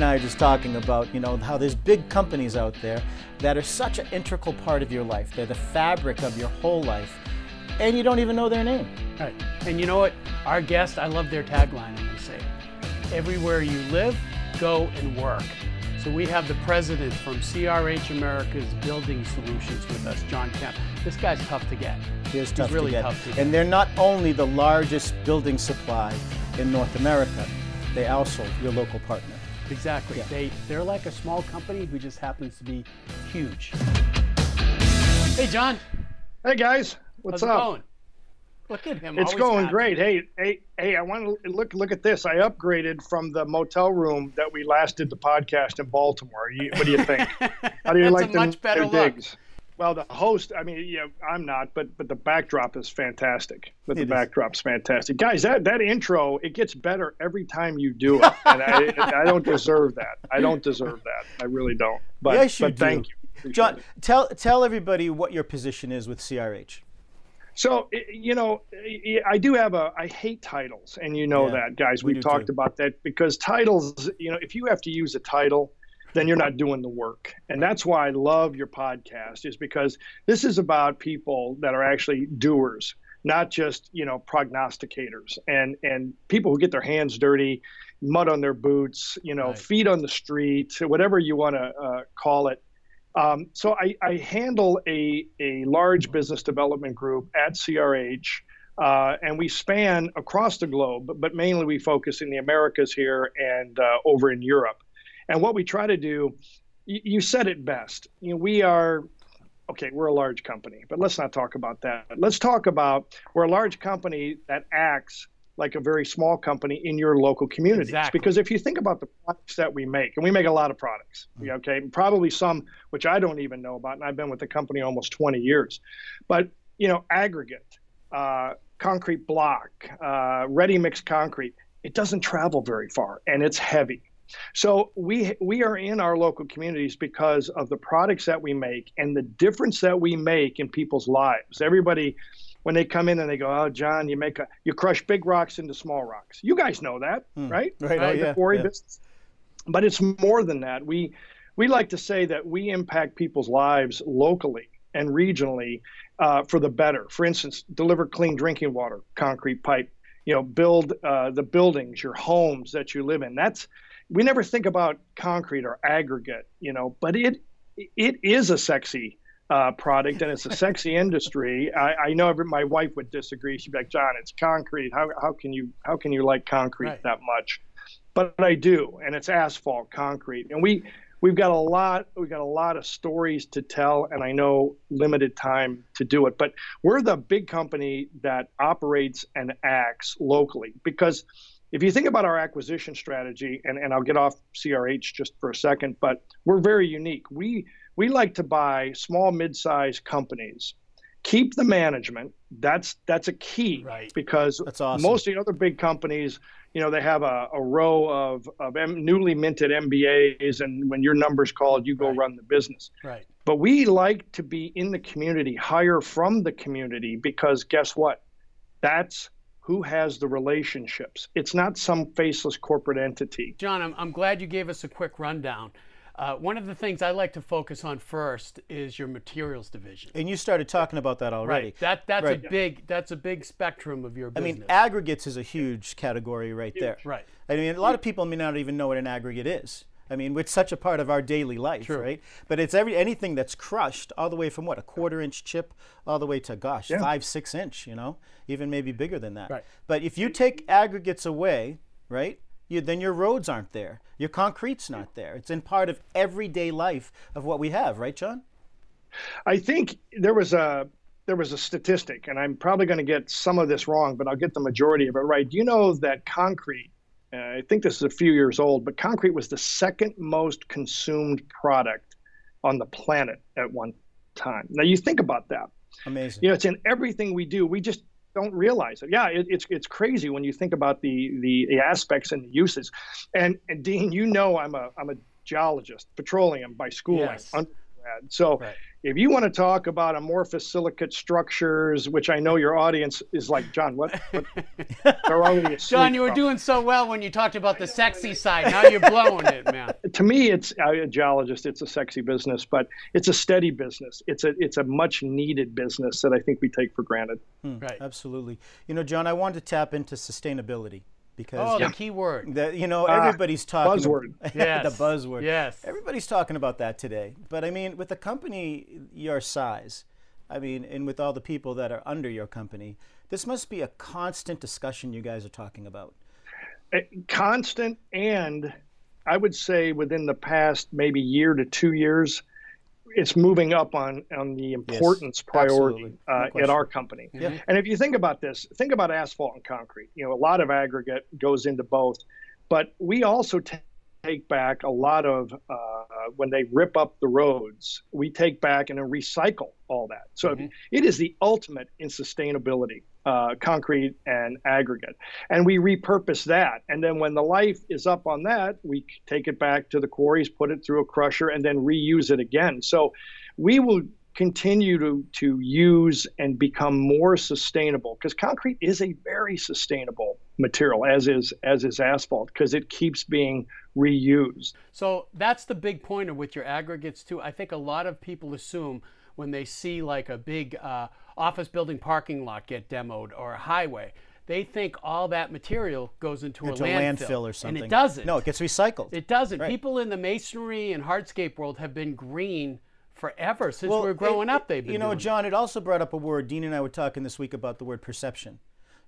and I are just talking about, you know, how there's big companies out there that are such an integral part of your life. They're the fabric of your whole life, and you don't even know their name. Right. And you know what? Our guest, I love their tagline. I'm going to say, "Everywhere you live, go and work." So we have the president from CRH America's Building Solutions with us, John Kemp. This guy's tough to get. He is He's tough really to get. tough to get. And they're not only the largest building supply in North America, they also your local partner. Exactly. Yeah. They they're like a small company who just happens to be huge. Hey John, Hey guys, what's how's it up? going? Look at him. It's going happy. great. Hey, hey, hey! I want to look look at this. I upgraded from the motel room that we last did the podcast in Baltimore. You, what do you think? How do you That's like a the much better their look. digs? Well, the host. I mean, yeah, I'm not, but but the backdrop is fantastic. But the It is. backdrop's fantastic, guys. That that intro it gets better every time you do it, and I I don't deserve that. I don't deserve that. I really don't. But yes, but do. thank you. Appreciate John, it. tell tell everybody what your position is with CRH. So you know, I- I do have a. I hate titles, and you know Yeah, that, guys. we We've do talked too. about that because titles. You know, if you have to use a title, then you're not doing the work, and that's why I love your podcast. Is because this is about people that are actually doers, not just you know prognosticators, and and people who get their hands dirty, mud on their boots, you know, Right. feet on the street, whatever you want to uh, call it. Um, so I, I handle a, a large business development group at CRH, uh, and we span across the globe, but, but mainly we focus in the Americas here and uh, over in Europe. And what we try to do, you, you said it best. You know, we are okay. We're a large company, but let's not talk about that. Let's talk about we're a large company that acts like a very small company in your local communities. Exactly. Because if you think about the products that we make, and we make a lot of products, okay, probably some which I don't even know about, and I've been with the company almost 20 years. But you know, aggregate, uh, concrete block, uh, ready mix concrete, it doesn't travel very far, and it's heavy. So we we are in our local communities because of the products that we make and the difference that we make in people's lives. Everybody when they come in and they go, "Oh, John, you make a you crush big rocks into small rocks." You guys know that, right? Right, oh, yeah, The quarry yeah. business. But it's more than that. We we like to say that we impact people's lives locally and regionally uh, for the better. For instance, deliver clean drinking water, concrete pipe. You know, build uh, the buildings, your homes that you live in. That's we never think about concrete or aggregate. You know, but it it is a sexy uh, product and it's a sexy industry. I, I know every, my wife would disagree. She'd be like, "John, it's concrete. How, how can you how can you like concrete Right. that much?" But I do, and it's asphalt concrete, and we we've got a lot we've got a lot of stories to tell, and I know limited time to do it. But we're the big company that operates and acts locally because if you think about our acquisition strategy, and, and I'll get off CRH just for a second, but we're very unique. We we like to buy small, mid-sized companies, keep the management. That's that's a key, Right. Because awesome. most of the other big companies, you know, they have a, a row of of M- newly minted MBAs, and when your number's called, you go Right. run the business. Right. But we like to be in the community, hire from the community, because guess what? That's who has the relationships. It's not some faceless corporate entity. John, I'm, I'm glad you gave us a quick rundown. Uh, one of the things I like to focus on first is your materials division. And you started talking about that already. Right. That that's Right. a big that's a big spectrum of your business. I business. mean, aggregates is a huge category right there. Right. I mean, a lot of people may not even know what an aggregate is. I mean, it's such a part of our daily life, True. right? But it's every anything that's crushed, all the way from what a quarter inch chip, all the way to gosh, five, six inch, you know, even maybe bigger than that. Right. But if you take aggregates away, right, you, then your roads aren't there, your concrete's not there. It's in part of everyday life of what we have, right, John? I think there was a there was a statistic, and I'm probably going to get some of this wrong, but I'll get the majority of it right. Do you know that concrete? Uh, I think this is a few years old, but concrete was the second most consumed product on the planet at one time. Now you think about that. Amazing. You know, it's in everything we do. We just don't realize it. Yeah, it, it's it's crazy when you think about the, the the aspects and the uses. And and Dean, you know, I'm a I'm a geologist, petroleum by schooling, Yes. Undergrad. Brad. So right. if you want to talk about amorphous silicate structures, which I know your audience is like, John, what? what John, you were from? doing so well when you talked about the sexy side. Now you're blowing it, man. to me, it's a geologist. It's a sexy business, but it's a steady business. It's a it's a much needed business that I think we take for granted. Hmm, right. Absolutely. You know, John, I wanted to tap into sustainability because oh, the key word. The, you know, ah, everybody's talking buzzword. yes. the buzzword. Yes. Everybody's talking about that today. But I mean, with a company your size, I mean, and with all the people that are under your company, this must be a constant discussion you guys are talking about. Constant, and I would say within the past maybe year to two years, it's moving up on on the importance yes, priority uh, no at our company. Yeah. And if you think about this, think about asphalt and concrete. You know, a lot of aggregate goes into both, but we also take back a lot of uh, when they rip up the roads. We take back and recycle all that. So mm-hmm. it is the ultimate in sustainability uh, concrete and aggregate. And we repurpose that. And then when the life is up on that, we take it back to the quarries, put it through a crusher, and then reuse it again. So we will continue to, to use and become more sustainable because concrete is a very sustainable material as is as is asphalt because it keeps being reused so that's the big pointer with your aggregates too i think a lot of people assume when they see like a big uh, office building parking lot get demoed or a highway. They think all that material goes into, into a, landfill, landfill, or something. And it doesn't. No, it gets recycled. It doesn't. Right. People in the masonry and hardscape world have been green forever since well, we were growing it, up. They've been. You know, John. It. it also brought up a word. Dean and I were talking this week about the word perception.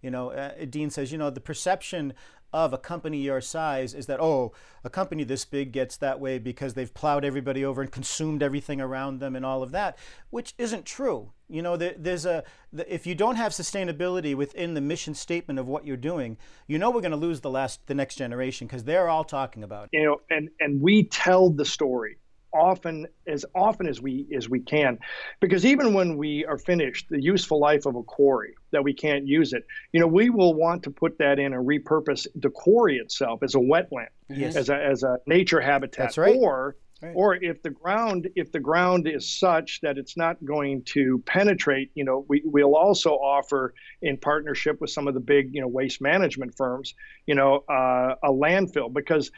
You know, uh, Dean says, you know, the perception of a company your size is that, oh, a company this big gets that way because they've plowed everybody over and consumed everything around them and all of that, which isn't true. You know, there, there's a, the, if you don't have sustainability within the mission statement of what you're doing, you know we're going to lose the last, the next generation because they're all talking about it. You know, and, and we tell the story often as often as we as we can because even when we are finished the useful life of a quarry that we can't use it you know we will want to put that in and repurpose the quarry itself as a wetland yes. as a as a nature habitat That's right. or Right. Or if the ground if the ground is such that it's not going to penetrate, you know, we, we'll also offer in partnership with some of the big, you know, waste management firms, you know, uh, a landfill because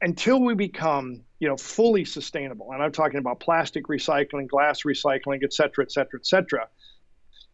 until we become you know fully sustainable and i'm talking about plastic recycling glass recycling et cetera et cetera et cetera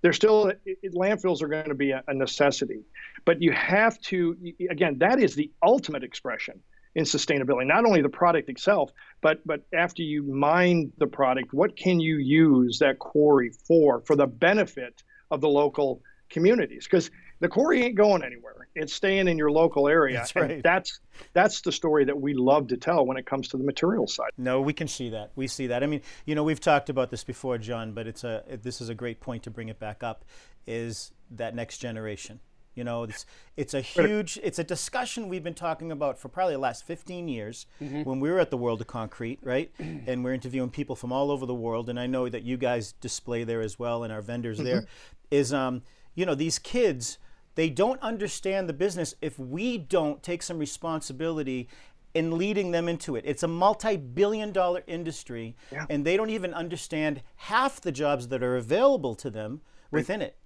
there's still landfills are going to be a, necessity. But you have to again that is the ultimate expression in sustainability not only the product itself but but after you mine the product what can you use that quarry for for the benefit of the local communities because the quarry ain't going anywhere. It's staying in your local area. That's right. That's that's the story that we love to tell when it comes to the material side. No, we can see that. We see that. I mean, you know, we've talked about this before, John, but it's a this is a great point to bring it back up. Is that next generation? You know, it's it's a huge it's a discussion we've been talking about for probably the last 15 years mm-hmm. when we were at the World of Concrete, right? and we're interviewing people from all over the world, and I know that you guys display there as well, and our vendors mm-hmm. there. Is um, you know, these kids they don't understand the business if we don't take some responsibility in leading them into it. It's a multi billion dollar industry, yeah. and they don't even understand half the jobs that are available to them within it.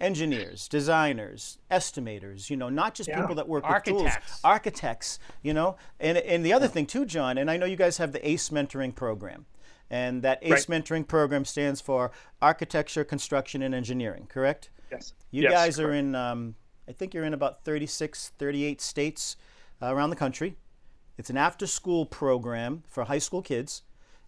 Engineers, designers, estimators, you know, not just yeah. people that work architects. with tools, architects, you know. And, and the other thing, too, John, and I know you guys have the ACE mentoring program. And that ACE right. mentoring program stands for Architecture, Construction, and Engineering, correct? Yes. You yes, guys are in, um, I think you're in about 36, 38 states uh, around the country. It's an after school program for high school kids,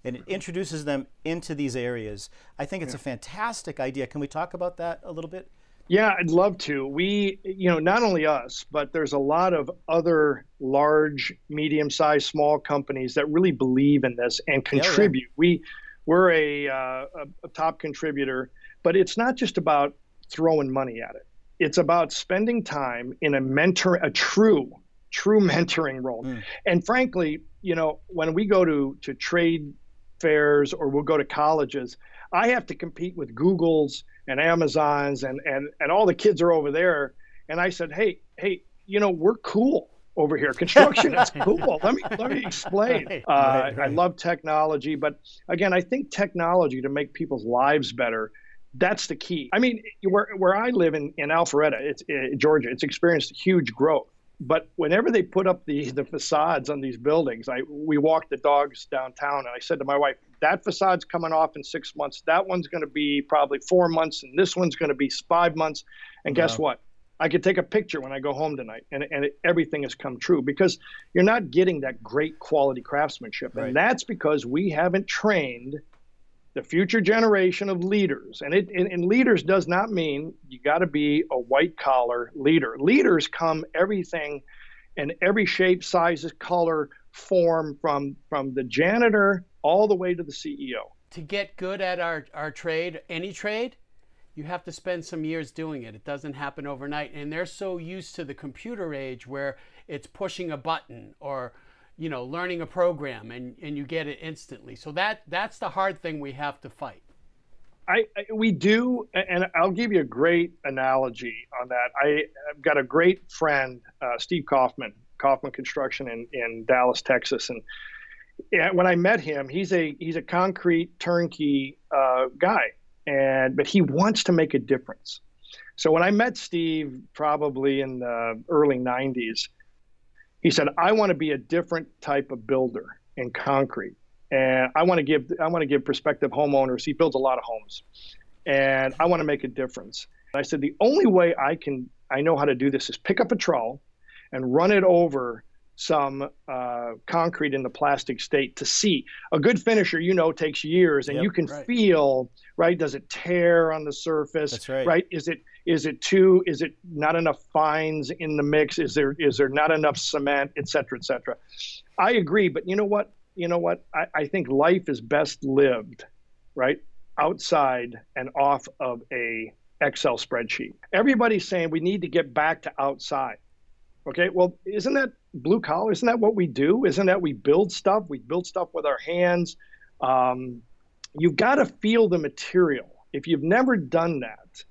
and it introduces them into these areas. I think it's yeah. a fantastic idea. Can we talk about that a little bit? Yeah, I'd love to. We, you know, not only us, but there's a lot of other large, medium-sized, small companies that really believe in this and contribute. Yeah, yeah. We, we're a, uh, a, a top contributor, but it's not just about throwing money at it. It's about spending time in a mentor, a true, true mentoring role. Mm. And frankly, you know, when we go to to trade fairs or we'll go to colleges, I have to compete with Google's and Amazon's and and and all the kids are over there. And I said, hey, hey, you know, we're cool. over here. Construction is cool. Let me let me explain. Right, Uh, right, I love technology, but again, I think technology to make people's lives better. That's the key. I mean, where where I live in in Alpharetta, it's uh, Georgia, it's experienced huge growth. But whenever they put up the the facades on these buildings, I we walked the dogs downtown, and I said to my wife, "That facade's coming off in six months. That one's going to be probably four months, and this one's going to be five months." And guess Wow. what? I could take a picture when I go home tonight, and, and it, everything has come true because you're not getting that great quality craftsmanship. Right. And that's because we haven't trained the future generation of leaders. And, it, and, and leaders does not mean you got to be a white collar leader. Leaders come everything in every shape, size, color, form from, from the janitor all the way to the CEO. to get good at our, our trade, any trade, you have to spend some years doing it. It doesn't happen overnight. And they're so used to the computer age where it's pushing a button or, you know, learning a program and, and you get it instantly. So that that's the hard thing we have to fight. I, I we do, and I'll give you a great analogy on that. I, I've got a great friend, uh, Steve Kaufman, Kaufman Construction in, in Dallas, Texas, and when I met him, he's a he's a concrete turnkey uh, guy, and but he wants to make a difference. So when I met Steve, probably in the early '90s, he said, "I want to be a different type of builder in concrete." and I want to give I want to give prospective homeowners. He builds a lot of homes, and I want to make a difference. And I said the only way I can I know how to do this is pick up a trowel and run it over some uh, concrete in the plastic state to see. A good finisher, you know, takes years, and Yep, you can right. feel right. Does it tear on the surface? That's right. Right? Is it is it too? Is it not enough fines in the mix? Is there is there not enough cement, et cetera, et cetera? I agree, but you know what? You know what? I, I think life is best lived, right, outside and off of a Excel spreadsheet. Everybody's saying we need to get back to outside. Okay, well, isn't that blue collar? Isn't that what we do? Isn't that we build stuff? We build stuff with our hands. Um, you've got to feel the material. If you've never done that,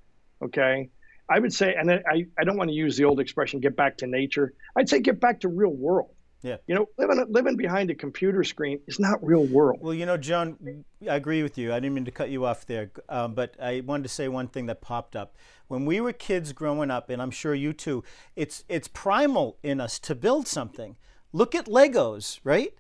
okay, I would say, and I, I don't want to use the old expression, get back to nature. I'd say get back to real world. Yeah. You know, living living behind a computer screen is not real world. Well, you know, John, I agree with you. I didn't mean to cut you off there, um, but I wanted to say one thing that popped up. When we were kids growing up, and I'm sure you too, it's it's primal in us to build something. Look at Legos, right?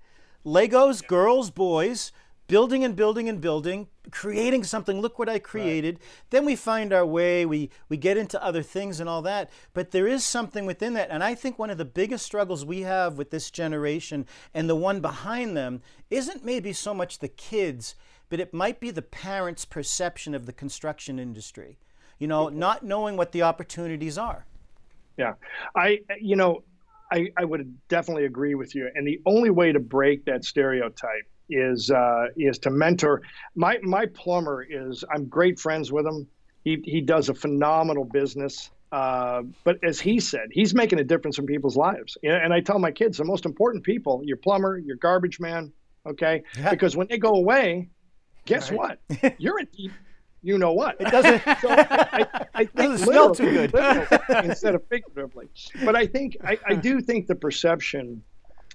Legos, girls, boys, building and building and building, creating something. Look what I created. Then we find our way, we, we get into other things and all that. But there is something within that. And I think one of the biggest struggles we have with this generation and the one behind them isn't maybe so much the kids, but it might be the parents' perception of the construction industry. You know, not knowing what the opportunities are. Yeah, I you know, I I would definitely agree with you. And the only way to break that stereotype is uh, is to mentor. My my plumber is I'm great friends with him. He he does a phenomenal business. Uh, but as he said, he's making a difference in people's lives. And and I tell my kids the most important people: your plumber, your garbage man. Okay, Yeah. because when they go away, guess Right. what? You're in deep. You know what? It doesn't. So I, I think Doesn't smell too good. instead of figuratively. But I think I, I do think the perception.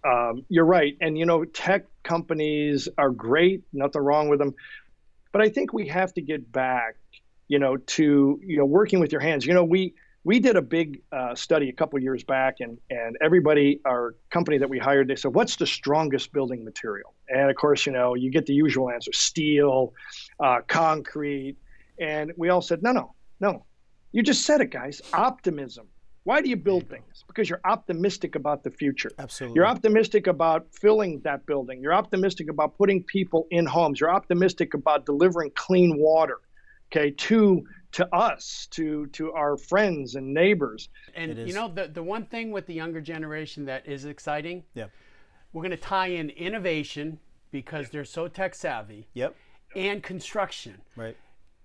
Um, you're right, and you know, tech companies are great. Nothing wrong with them, but I think we have to get back, you know, to you know, working with your hands. You know, we we did a big uh, study a couple years back, and and everybody, our company that we hired, they said, "What's the strongest building material?" And of course, you know, you get the usual answer: steel, uh, concrete, and we all said, "No, no, no. You just said it, guys. Optimism. Why do you build things? Because you're optimistic about the future. Absolutely. You're optimistic about filling that building. You're optimistic about putting people in homes. You're optimistic about delivering clean water, okay, to to us, to to our friends and neighbors. And you know, the, the one thing with the younger generation that is exciting, Yeah. we're going to tie in innovation because they're so tech savvy Yep. and construction. Right.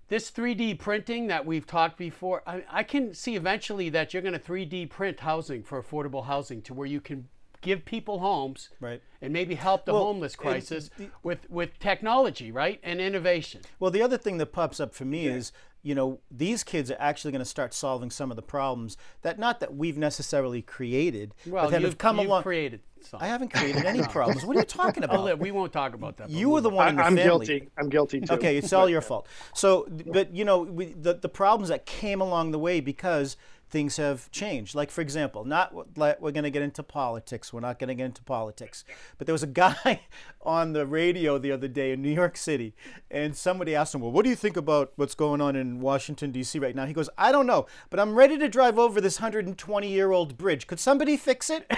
This 3D printing that we've talked before, I, I can see eventually that you're going to 3D print housing for affordable housing to where you can give people homes Right. and maybe help the Well, homeless crisis the- with with technology, right, and innovation. Well, the other thing that pops up for me is, you know, these kids are actually going to start solving some of the problems that not that we've necessarily created, Well, but that you've, come you've along. created. Some. I haven't created any problems. What are you talking Oh, about? we won't talk about that. You were the one I, in the I'm family. guilty. I'm guilty too. Okay, it's all your fault. So, but you know, we, the the problems that came along the way because things have changed. Like for example, not like we're going to get into politics. We're not going to get into politics. But there was a guy on the radio the other day in New York City, and somebody asked him, "Well, what do you think about what's going on in Washington D.C. right now?" He goes, "I don't know, but I'm ready to drive over this 120 year old bridge. Could somebody fix it?"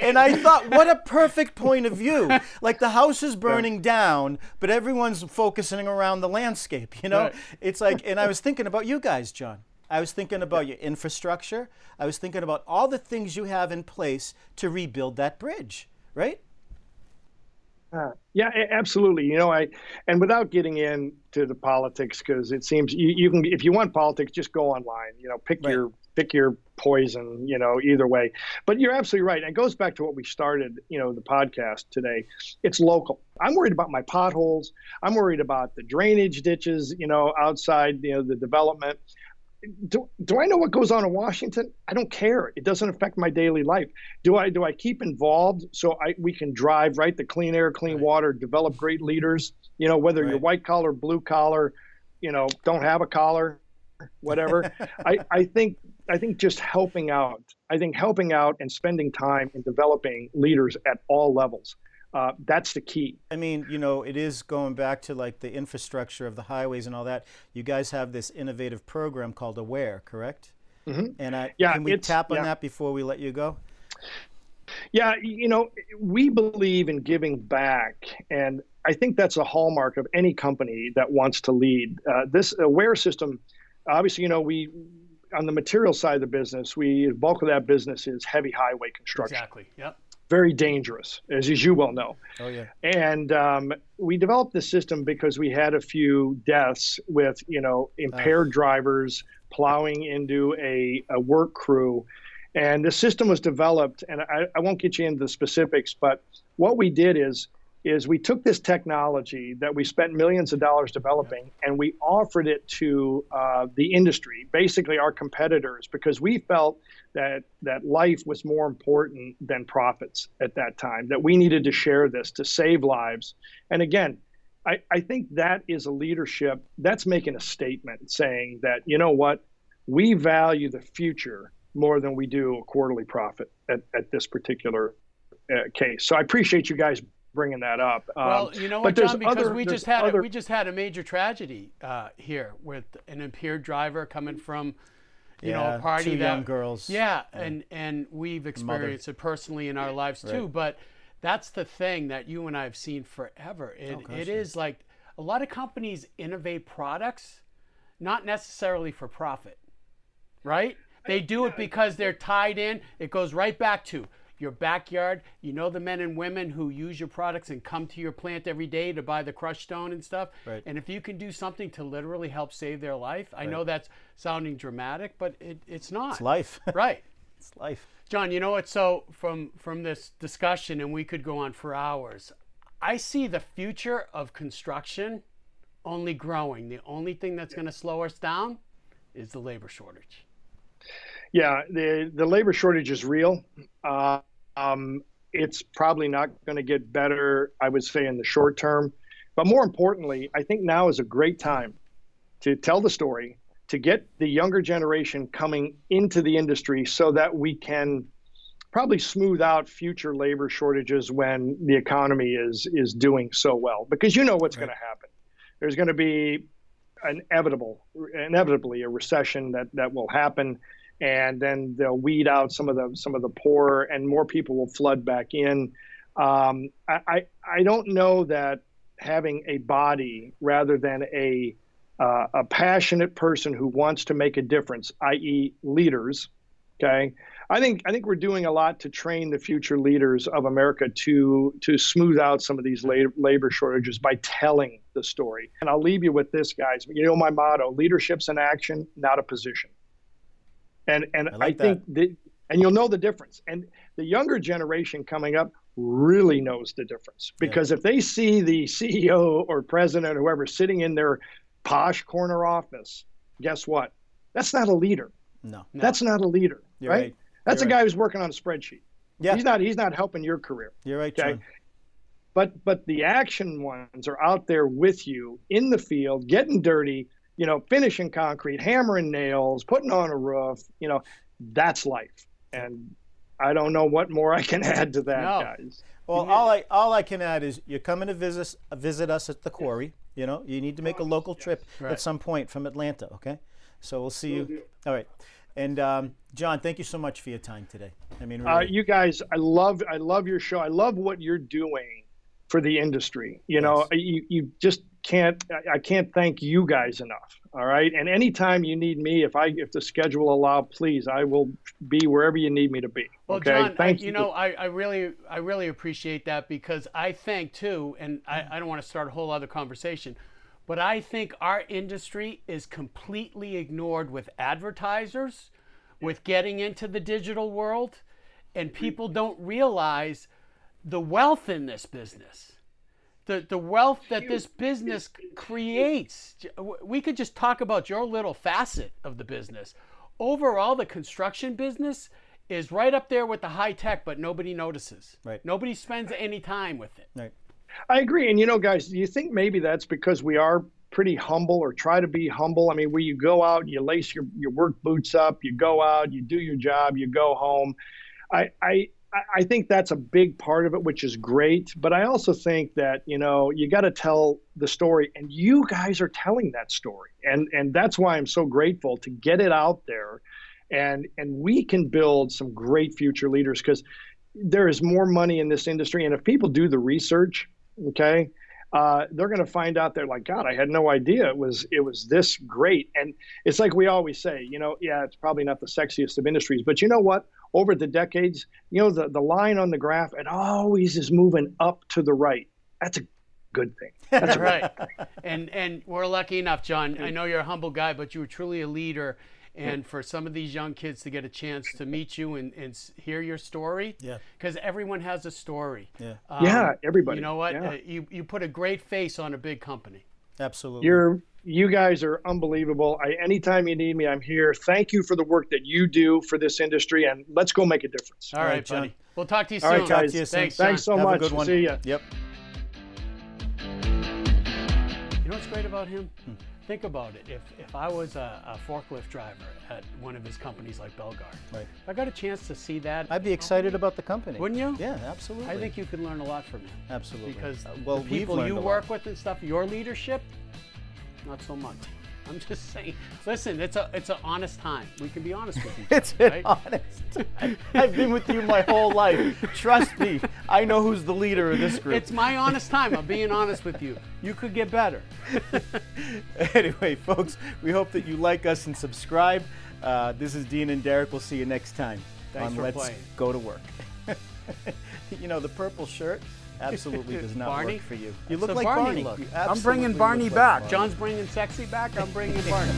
And I thought, what a perfect point of view. Like the house is burning down, but everyone's focusing around the landscape. You know, Right. it's like, and I was thinking about you guys, John. I was thinking about your infrastructure. I was thinking about all the things you have in place to rebuild that bridge, right? Uh, yeah, absolutely. You know, I and without getting into the politics, because it seems you, you can, if you want politics, just go online. You know, pick Right. your pick your poison. You know, either way. But you're absolutely right. And it goes back to what we started. You know, the podcast today. It's local. I'm worried about my potholes. I'm worried about the drainage ditches. You know, outside. You know, the development. Do, do I know what goes on in Washington? I don't care. It doesn't affect my daily life. Do I do I keep involved so I we can drive right the clean air, clean water, develop great leaders? You know, whether you're white collar, blue collar, you know, don't have a collar, whatever. I, I think I think just helping out. I think helping out and spending time and developing leaders at all levels. Uh, that's the key. I mean, you know, it is going back to like the infrastructure of the highways and all that. You guys have this innovative program called Aware, correct? Mm-hmm. And I, Yeah, can we tap on yeah. that before we let you go? Yeah, you know, we believe in giving back, and I think that's a hallmark of any company that wants to lead. Uh, this aware system, obviously, you know, we on the material side of the business, we the bulk of that business is heavy highway construction, Exactly. Yep. Very dangerous, as, as you well know. Oh yeah. And um, we developed this system because we had a few deaths with, you know, impaired drivers plowing into a, a work crew. And the system was developed, and I, I won't get you into the specifics, but what we did is is we took this technology that we spent millions of dollars developing and we offered it to uh, the industry, basically our competitors, because we felt that that life was more important than profits at that time. That we needed to share this to save lives. And again, I, I think that is a leadership that's making a statement saying that you know what, we value the future more than we do a quarterly profit at, at this particular uh, case. So I appreciate you guys bringing that up. Um, Well, you know what, John? Because other- we just had other- a, we just had a major tragedy uh, here with an impaired driver coming from, you know, a party two that young girls. Yeah, and and we've experienced it personally in our lives too. But that's the thing that you and I have seen forever. It, it is like a lot of companies innovate products, not necessarily for profit, right? They do it because they're tied in. It goes right back to your backyard. You know the men and women who use your products and come to your plant every day to buy the crushed stone and stuff. Right. And if you can do something to literally help save their life, I know that's sounding dramatic, but it, it's not. It's life. right. it's life. John, you know what? So from from this discussion, and we could go on for hours. I see the future of construction only growing. The only thing that's going to slow us down is the labor shortage. Yeah, the the labor shortage is real. Uh, um, it's probably not going to get better, I would say, in the short term. But more importantly, I think now is a great time to tell the story, to get the younger generation coming into the industry so that we can probably smooth out future labor shortages when the economy is is doing so well. Because you know what's going to happen. There's going to be inevitable, inevitably a recession that that will happen and then they'll weed out some of the some of the poor, and more people will flood back in. Um, I, I I don't know that having a body rather than a uh, a passionate person who wants to make a difference, i.e., leaders. Okay, I think I think we're doing a lot to train the future leaders of America to to smooth out some of these la- labor shortages by telling the story. And I'll leave you with this, guys. You know my motto: leadership's an action, not a position and and I, like think that and you'll know the difference and the younger generation coming up really knows the difference because yeah. if they see the CEO or president or whoever sitting in their posh corner office, guess what? That's not a leader. No, no. that's not a leader, right? right? That's You're a guy right. who's working on a spreadsheet. Yeah, he's not. He's not helping your career. You're right, okay? John. But but the action ones are out there with you in the field, getting dirty, you know, finishing concrete, hammering nails, putting on a roof. You know, that's life. And I don't know what more I can add to that, no. guys. Well, all I all I can add is you're coming to visit visit us at the quarry. You know, you need to make a local trip right. at some point from Atlanta. Okay, so we'll see you. All right. And um, John, thank you so much for your time today. I mean, really. uh, you guys, I love, I love your show. I love what you're doing for the industry. You know, you, you just can't, I can't thank you guys enough. All right. And anytime you need me, if I, if the schedule allow, please, I will be wherever you need me to be. Well, okay? John, thank I, you. You know, I, I really, I really appreciate that because I think too, and I, I don't want to start a whole other conversation, but I think our industry is completely ignored with advertisers, with getting into the digital world, and people don't realize the wealth in this business. The, the wealth that this business creates. We could just talk about your little facet of the business. Overall, the construction business is right up there with the high tech, but nobody notices. Right. Nobody spends any time with it. Right. I agree. And you know, guys, do you think maybe that's because we are pretty humble or try to be humble? I mean, where you go out, you lace your, your work boots up, you go out, you do your job, you go home. I, I, I think that's a big part of it, which is great. But I also think that you know you got to tell the story, and you guys are telling that story, and and that's why I'm so grateful to get it out there, and and we can build some great future leaders because there is more money in this industry, and if people do the research, okay, uh, they're going to find out they're like, God, I had no idea it was it was this great. And it's like we always say, you know, yeah, it's probably not the sexiest of industries, but you know what? Over the decades, you know, the, the line on the graph, it always is moving up to the right. That's a good thing. That's right. and and we're lucky enough, John. I know you're a humble guy, but you were truly a leader. And for some of these young kids to get a chance to meet you and, and hear your story yeah. because everyone has a story. Yeah. Um, yeah everybody. you know what? Yeah. uh, you, you put a great face on a big company. Absolutely. You're you guys are unbelievable I, anytime you need me i'm here thank you for the work that you do for this industry and let's go make a difference all, all right, right buddy we'll talk to you soon all right guys thanks thanks so Have much a good one. see you yep you know what's great about him hmm think about it. If if I was a, a, forklift driver at one of his companies like Belgard, right. if I got a chance to see that, I'd be excited company, about the company. Wouldn't you? Yeah, absolutely. I think you could learn a lot from him. Absolutely. Because uh, well, the people you work with and stuff, your leadership, not so much. I'm just saying. Listen, it's a it's an honest time. We can be honest with you. it's right? honest. I've been with you my whole life. Trust me, I know who's the leader of this group. It's my honest time. I'm being honest with you. You could get better. anyway, folks, we hope that you like us and subscribe. Uh, this is Dean and Derek. We'll see you next time Thanks on for Let's playing. Go to Work. you know the purple shirt absolutely does not Barney? work for you. You look It's like Barney Barney. look. I'm bringing Barney like back. Barney. John's bringing sexy back. I'm bringing Barney.